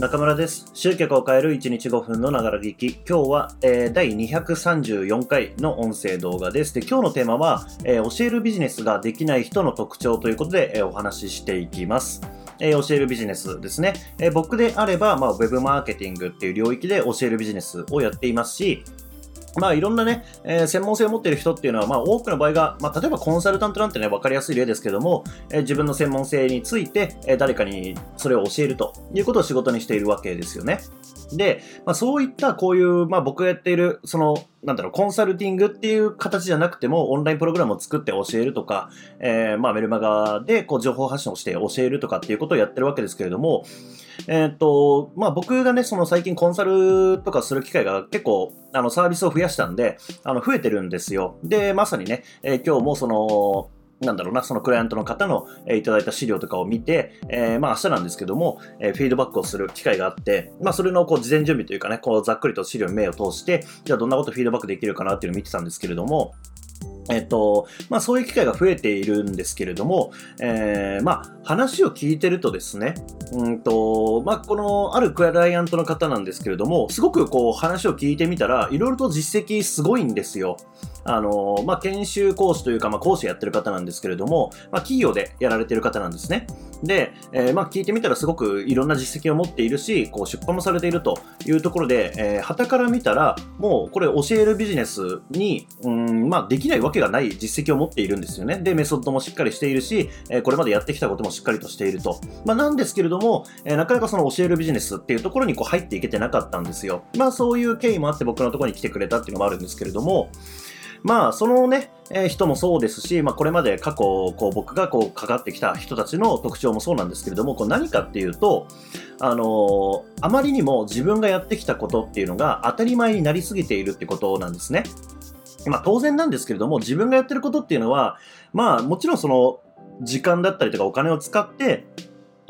中村です。集客を変える1日5分のながら聞き。今日は、えー第234回の音声動画です。で、今日のテーマは、えー教えるビジネスができない人の特徴ということで、えーお話ししていきます。え教えるビジネスですね。え僕であれば、まあ、ウェブマーケティングっていう領域で教えるビジネスをやっていますし、まあいろんなね、えー専門性を持っている人っていうのは、まあ多くの場合が、まあ例えばコンサルタントなんてね、わかりやすい例ですけども、えー自分の専門性について、えー誰かにそれを教えるということを仕事にしているわけですよね。で、まあそういったこういう、まあ僕がやっている、その、なんだろう、コンサルティングっていう形じゃなくても、オンラインプログラムを作って教えるとか、えーまあメルマガでこう情報発信をして教えるとかっていうことをやってるわけですけれども、えーっと、まあ僕がね、その最近コンサルとかする機会が結構、あのサービスを増やしたんで、あの増えてるんですよ。で、まさにね、えー今日もその、なんだろうな、そのクライアントの方の、えーいただいた資料とかを見て、えーまあ明日なんですけども、えーフィードバックをする機会があって、まあそれのこう事前準備というかね、こうざっくりと資料に目を通して、じゃあどんなことフィードバックできるかなっていうのを見てたんですけれども、えっと、まあそういう機会が増えているんですけれども、えーまあ話を聞いてるとですね、うんと、まあこのあるクライアントの方なんですけれども、すごくこう話を聞いてみたら、いろいろと実績すごいんですよ。あの、まあ研修講師というか、まあ講師やってる方なんですけれども、まあ企業でやられてる方なんですね。で、えーまあ聞いてみたらすごくいろんな実績を持っているし、こう出版もされているというところで、えー、旗から見たら、もうこれ教えるビジネスに、うん、まあできないわけがない実績を持っているんですよね。で、メソッドもしっかりしているし、えーこれまでやってきたこともしっかりとしていると。まあなんですけれども、えーなかなかその教えるビジネスっていうところにこう入っていけてなかったんですよ。まあそういう経緯もあって僕のところに来てくれたっていうのもあるんですけれども、まあ、そのね、えー人もそうですし、まあ、これまで過去、こう、僕がこう、かかってきた人たちの特徴もそうなんですけれども、こう何かっていうと、あのーあまりにも自分がやってきたことっていうのが当たり前になりすぎているってことなんですね。まあ、当然なんですけれども、自分がやってることっていうのは、まあ、もちろんその、時間だったりとかお金を使って、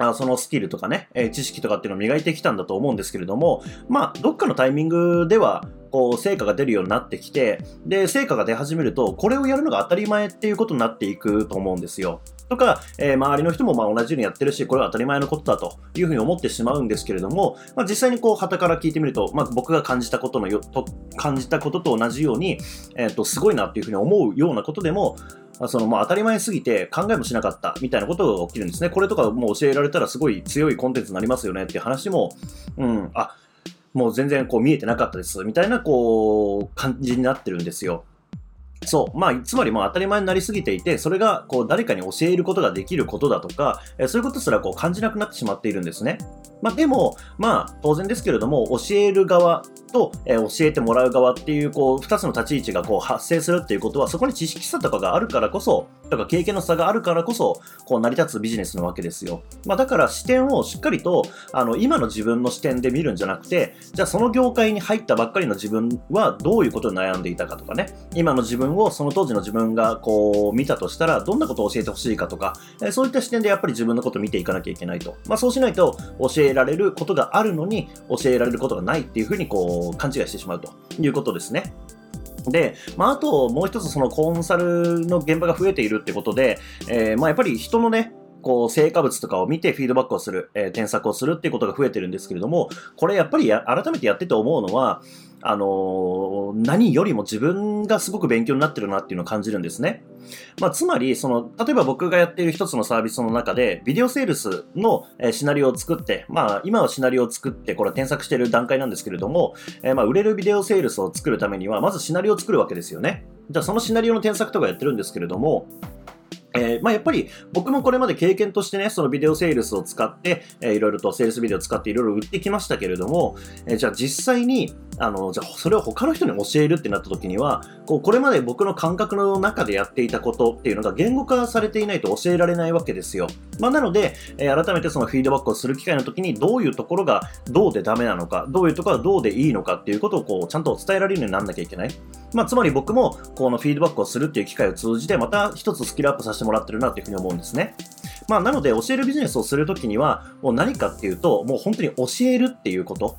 あそのスキルとかね、え知識とかっていうのを磨いてきたんだと思うんですけれども、まあ、どっかのタイミングでは、こう、成果が出るようになってきて、で、成果が出始めると、これをやるのが当たり前っていうことになっていくと思うんですよ。とか、えー周りの人もまあ同じようにやってるし、これは当たり前のことだというふうに思ってしまうんですけれども、まあ、実際にこう、旗から聞いてみると、まあ、僕が感じたことのよと、感じたことと同じように、えっ、と、すごいなっていうふうに思うようなことでも、そのまあ当たり前すぎて考えもしなかったみたいなことが起きるんですね。これとかもう教えられたらすごい強いコンテンツになりますよねっていう話も、うん、あ、もう全然こう見えてなかったですみたいなこう感じになってるんですよ。そう。まあ、つまりもう当たり前になりすぎていて、それがこう誰かに教えることができることだとか、えそういうことすらこう感じなくなってしまっているんですね。まあ、でも、まあ、当然ですけれども、教える側と、えー教えてもらう側っていう、こう、二つの立ち位置がこう発生するっていうことは、そこに知識差とかがあるからこそ、とか経験の差があるからこそ、こう成り立つビジネスなわけですよ。まあ、だから視点をしっかりと、あの、今の自分の視点で見るんじゃなくて、じゃあその業界に入ったばっかりの自分はどういうことに悩んでいたかとかね、今の自分をその当時の自分がこう見たとしたら、どんなことを教えてほしいかとか、えそういった視点でやっぱり自分のことを見ていかなきゃいけないと。まあそうしないと教えられることがあるのに教えられることがないっていうふうにこう勘違いしてしまうということですね。で、まあ、あともう一つそのコンサルの現場が増えているってことで、えーまあやっぱり人のね、こう、成果物とかを見てフィードバックをする、えー添削をするっていうことが増えてるんですけれども、これやっぱり改めてやってて思うのは、あの何よりも自分がすごく勉強になってるなっていうのを感じるんですね。まあ、つまり、その、例えば僕がやっている一つのサービスの中で、ビデオセールスのシナリオを作って、まあ、今はシナリオを作って、これ添削している段階なんですけれども、えーまあ、売れるビデオセールスを作るためには、まずシナリオを作るわけですよね。じゃあ、そのシナリオの添削とかやってるんですけれども、えーまあ、やっぱり僕もこれまで経験としてね、そのビデオセールスを使って、えーいろいろとセールスビデオを使っていろいろ売ってきましたけれども、えーじゃあ実際に、あの、じゃあそれを他の人に教えるってなった時には、こう、これまで僕の感覚の中でやっていたことっていうのが言語化されていないと教えられないわけですよ。まあ、なので、えー改めてそのフィードバックをする機会の時に、どういうところがどうでダメなのか、どういうところがどうでいいのかっていうことをこう、ちゃんと伝えられるようにならなきゃいけない。まあ、つまり僕も、このフィードバックをするっていう機会を通じて、また一つスキルアップさせてもらってるなっていうふうに思うんですね。まあ、なので、教えるビジネスをするときには、もう何かっていうと、もう本当に教えるっていうこと。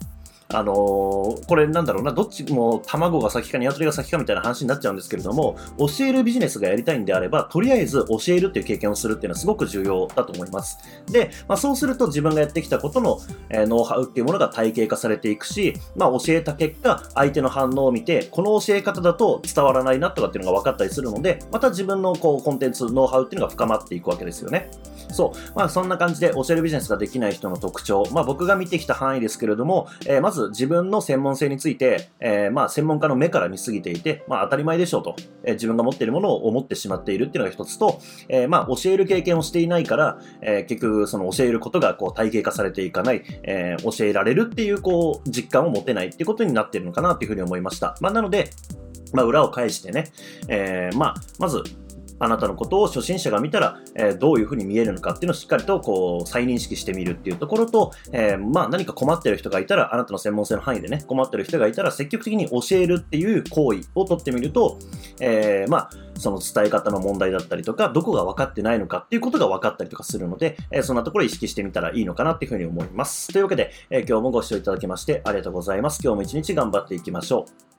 あのーこれなんだろうな、どっちも卵が先か鶏が先かみたいな話になっちゃうんですけれども、教えるビジネスがやりたいんであれば、とりあえず教えるっていう経験をするっていうのはすごく重要だと思います。で、まあ、そうすると自分がやってきたことの、えーノウハウっていうものが体系化されていくし、まあ、教えた結果、相手の反応を見て、この教え方だと伝わらないなとかっていうのが分かったりするので、また自分のこうコンテンツ、ノウハウっていうのが深まっていくわけですよね。そう。まあ、そんな感じで教えるビジネスができない人の特徴、まあ、僕が見てきた範囲ですけれども、えーまず自分の専門性について、えーまあ、専門家の目から見すぎていて、まあ、当たり前でしょうと、えー自分が持っているものを思ってしまっているっていうのが一つと、えーまあ、教える経験をしていないから、えー結局、その教えることがこう体系化されていかない、えー教えられるっていう、こう、実感を持てないっていうことになっているのかなというふうに思いました。まあ、なので、まあ、裏を返してね、えーまあ、まず、あなたのことを初心者が見たら、えーどういうふうに見えるのかっていうのをしっかりとこう再認識してみるっていうところと、えーまあ、何か困ってる人がいたら、あなたの専門性の範囲でね、困ってる人がいたら積極的に教えるっていう行為をとってみると、えーまあ、その伝え方の問題だったりとか、どこが分かってないのかっていうことが分かったりとかするので、えーそんなところ意識してみたらいいのかなっていうふうに思います。というわけで、え今日もご視聴いただきましてありがとうございます。今日も一日頑張っていきましょう。